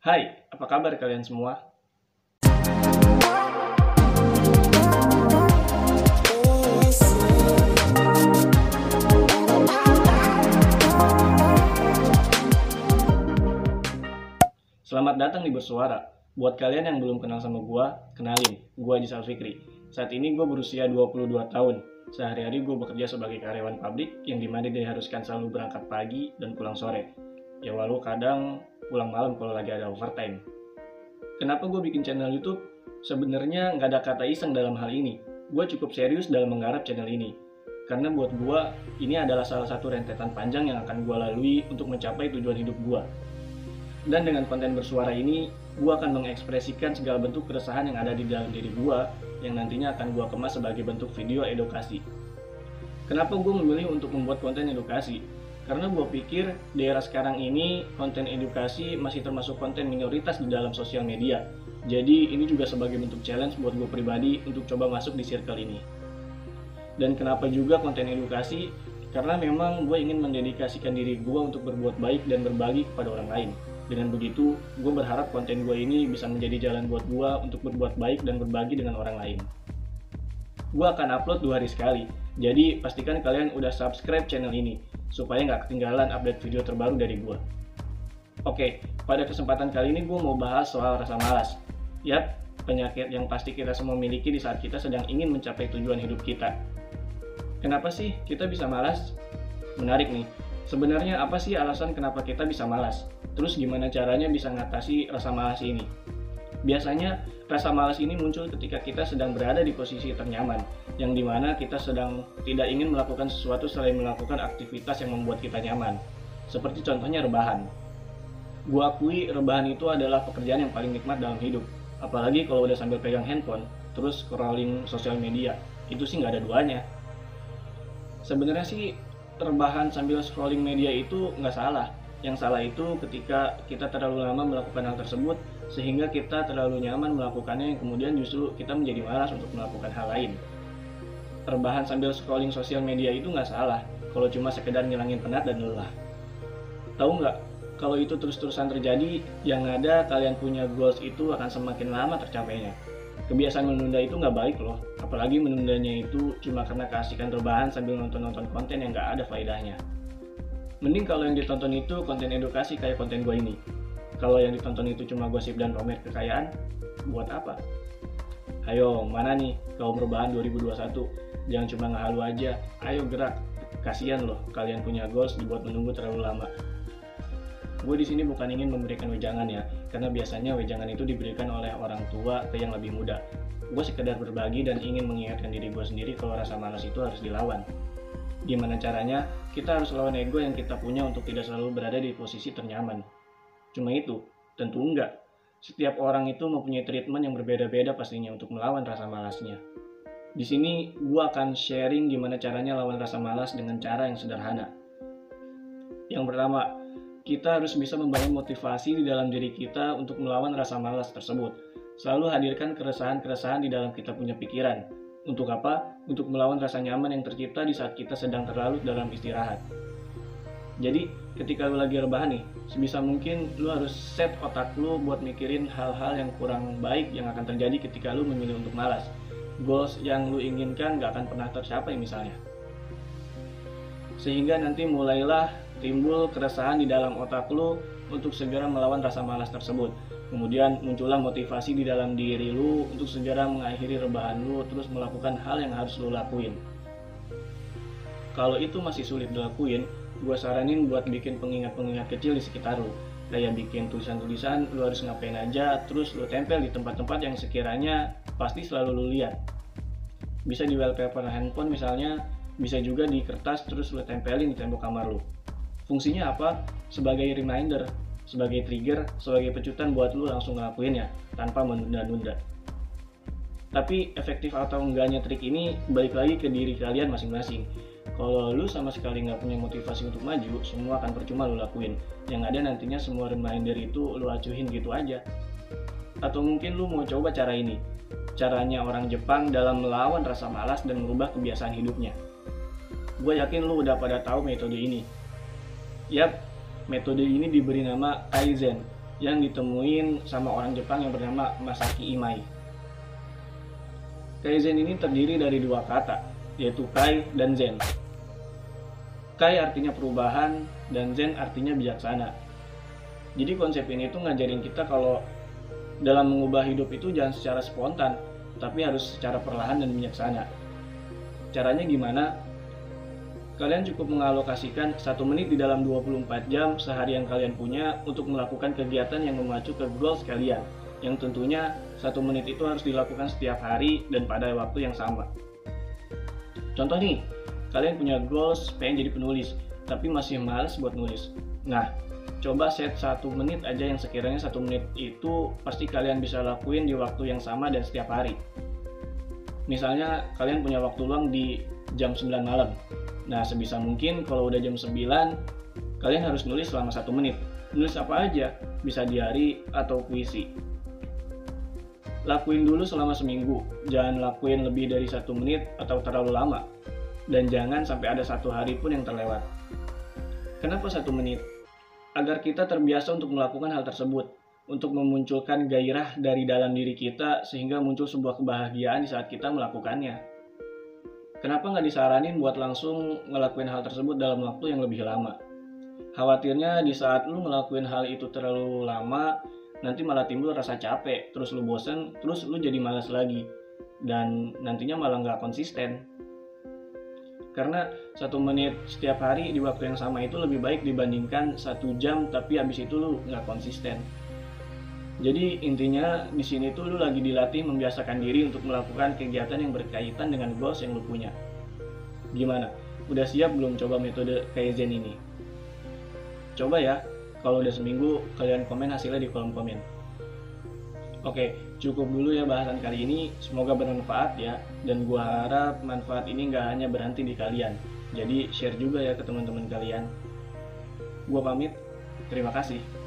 Hai, apa kabar kalian semua? Selamat datang di Bersuara. Buat kalian yang belum kenal sama gua, kenalin, gua Jisal Fikri. Saat ini gue berusia 22 tahun. Sehari-hari gue bekerja sebagai karyawan pabrik yang di mana diharuskan selalu berangkat pagi dan pulang sore. Ya walau kadang pulang malam kalau lagi ada overtime. Kenapa gue bikin channel YouTube? Sebenarnya nggak ada kata iseng dalam hal ini. Gue cukup serius dalam menggarap channel ini. Karena buat gue, ini adalah salah satu rentetan panjang yang akan gue lalui untuk mencapai tujuan hidup gue. Dan dengan konten bersuara ini, gue akan mengekspresikan segala bentuk keresahan yang ada di dalam diri gue yang nantinya akan gue kemas sebagai bentuk video edukasi. Kenapa gue memilih untuk membuat konten edukasi? Karena gue pikir di era sekarang ini konten edukasi masih termasuk konten minoritas di dalam sosial media. Jadi ini juga sebagai bentuk challenge buat gue pribadi untuk coba masuk di circle ini. Dan kenapa juga konten edukasi? Karena memang gue ingin mendedikasikan diri gue untuk berbuat baik dan berbagi kepada orang lain. Dengan begitu, gue berharap konten gue ini bisa menjadi jalan buat gue untuk berbuat baik dan berbagi dengan orang lain. Gue akan upload dua hari sekali, jadi pastikan kalian udah subscribe channel ini, supaya nggak ketinggalan update video terbaru dari gue. Oke, pada kesempatan kali ini gue mau bahas soal rasa malas. Yap, penyakit yang pasti kita semua miliki di saat kita sedang ingin mencapai tujuan hidup kita. Kenapa sih kita bisa malas? Menarik nih. Sebenarnya apa sih alasan kenapa kita bisa malas? Terus gimana caranya bisa ngatasi rasa malas ini? Biasanya rasa malas ini muncul ketika kita sedang berada di posisi ternyaman, yang di mana kita sedang tidak ingin melakukan sesuatu selain melakukan aktivitas yang membuat kita nyaman. Seperti contohnya rebahan. Gua akui rebahan itu adalah pekerjaan yang paling nikmat dalam hidup. Apalagi kalau udah sambil pegang handphone, terus scrolling sosial media. Itu sih nggak ada duanya sebenarnya sih terbahan sambil scrolling media itu nggak salah yang salah itu ketika kita terlalu lama melakukan hal tersebut sehingga kita terlalu nyaman melakukannya. Yang kemudian justru kita menjadi malas untuk melakukan hal lain. Terbahan sambil scrolling sosial media itu nggak salah. Kalau cuma sekedar ngilangin penat dan lelah. Tahu nggak? Kalau itu terus-terusan terjadi yang ada kalian punya goals itu akan semakin lama tercapainya. Kebiasaan menunda itu nggak baik loh. Apalagi menundanya itu cuma karena keasikan rebahan sambil nonton-nonton konten yang nggak ada faedahnya. Mending kalau yang ditonton itu konten edukasi kayak konten gue ini kalau yang ditonton itu cuma gosip dan pamer kekayaan buat apa? Ayo mana nih kaum perubahan 2021 jangan cuma ngehalu aja. Ayo gerak. Kasihan loh kalian punya goals dibuat menunggu terlalu lama. Gue di sini bukan ingin memberikan wejangan ya karena biasanya wejangan itu diberikan oleh orang tua ke yang lebih muda. Gue sekedar berbagi dan ingin mengingatkan diri gue sendiri kalau rasa malas itu harus dilawan. Gimana caranya? Kita harus lawan ego yang kita punya untuk tidak selalu berada di posisi ternyaman cuma itu tentu enggak setiap orang itu mempunyai treatment yang berbeda-beda pastinya untuk melawan rasa malasnya di sini gue akan sharing gimana caranya lawan rasa malas dengan cara yang sederhana yang pertama kita harus bisa membangun motivasi di dalam diri kita untuk melawan rasa malas tersebut. Selalu hadirkan keresahan-keresahan di dalam kita punya pikiran. Untuk apa? Untuk melawan rasa nyaman yang tercipta di saat kita sedang terlalu dalam istirahat. Jadi, ketika lu lagi rebahan nih, sebisa mungkin lu harus set otak lu buat mikirin hal-hal yang kurang baik yang akan terjadi ketika lu memilih untuk malas. Goals yang lu inginkan gak akan pernah tercapai misalnya. Sehingga nanti mulailah timbul keresahan di dalam otak lu untuk segera melawan rasa malas tersebut. Kemudian muncullah motivasi di dalam diri lu untuk segera mengakhiri rebahan lu terus melakukan hal yang harus lu lakuin. Kalau itu masih sulit dilakuin, gue saranin buat bikin pengingat-pengingat kecil di sekitar lu. Kayak bikin tulisan-tulisan, lu harus ngapain aja, terus lu tempel di tempat-tempat yang sekiranya pasti selalu lu lihat. Bisa di wallpaper handphone misalnya, bisa juga di kertas terus lu tempelin di tembok kamar lu. Fungsinya apa? Sebagai reminder, sebagai trigger, sebagai pecutan buat lu langsung ngelakuin ya, tanpa menunda-nunda. Tapi efektif atau enggaknya trik ini balik lagi ke diri kalian masing-masing. Kalau lu sama sekali nggak punya motivasi untuk maju, semua akan percuma lu lakuin. Yang ada nantinya semua reminder itu lu acuhin gitu aja. Atau mungkin lu mau coba cara ini. Caranya orang Jepang dalam melawan rasa malas dan merubah kebiasaan hidupnya. Gue yakin lu udah pada tahu metode ini, Yap, metode ini diberi nama Kaizen. yang ditemuin sama orang Jepang yang bernama Masaki Imai. Kaizen ini terdiri dari dua kata, yaitu Kai dan Zen. Kai artinya perubahan dan Zen artinya bijaksana. Jadi konsep ini tuh ngajarin kita kalau dalam mengubah hidup itu jangan secara spontan, tapi harus secara perlahan dan bijaksana. Caranya gimana? Kalian cukup mengalokasikan satu menit di dalam 24 jam sehari yang kalian punya untuk melakukan kegiatan yang memacu ke goals kalian. Yang tentunya satu menit itu harus dilakukan setiap hari dan pada waktu yang sama. Contoh nih, kalian punya goals pengen jadi penulis, tapi masih males buat nulis. Nah, coba set satu menit aja yang sekiranya satu menit itu pasti kalian bisa lakuin di waktu yang sama dan setiap hari. Misalnya kalian punya waktu luang di jam 9 malam. Nah sebisa mungkin kalau udah jam 9 kalian harus nulis selama satu menit. Nulis apa aja, bisa diari atau puisi. Lakuin dulu selama seminggu, jangan lakuin lebih dari satu menit atau terlalu lama. Dan jangan sampai ada satu hari pun yang terlewat. Kenapa satu menit? agar kita terbiasa untuk melakukan hal tersebut, untuk memunculkan gairah dari dalam diri kita sehingga muncul sebuah kebahagiaan di saat kita melakukannya. Kenapa nggak disaranin buat langsung ngelakuin hal tersebut dalam waktu yang lebih lama? Khawatirnya di saat lu ngelakuin hal itu terlalu lama, nanti malah timbul rasa capek, terus lu bosen, terus lu jadi malas lagi, dan nantinya malah nggak konsisten karena satu menit setiap hari di waktu yang sama itu lebih baik dibandingkan satu jam tapi habis itu lu nggak konsisten. Jadi intinya di sini tuh lu lagi dilatih membiasakan diri untuk melakukan kegiatan yang berkaitan dengan goals yang lu punya. Gimana? Udah siap belum coba metode kaizen ini? Coba ya kalau udah seminggu kalian komen hasilnya di kolom komen. Oke, cukup dulu ya bahasan kali ini. Semoga bermanfaat ya. Dan gua harap manfaat ini nggak hanya berhenti di kalian. Jadi share juga ya ke teman-teman kalian. Gua pamit. Terima kasih.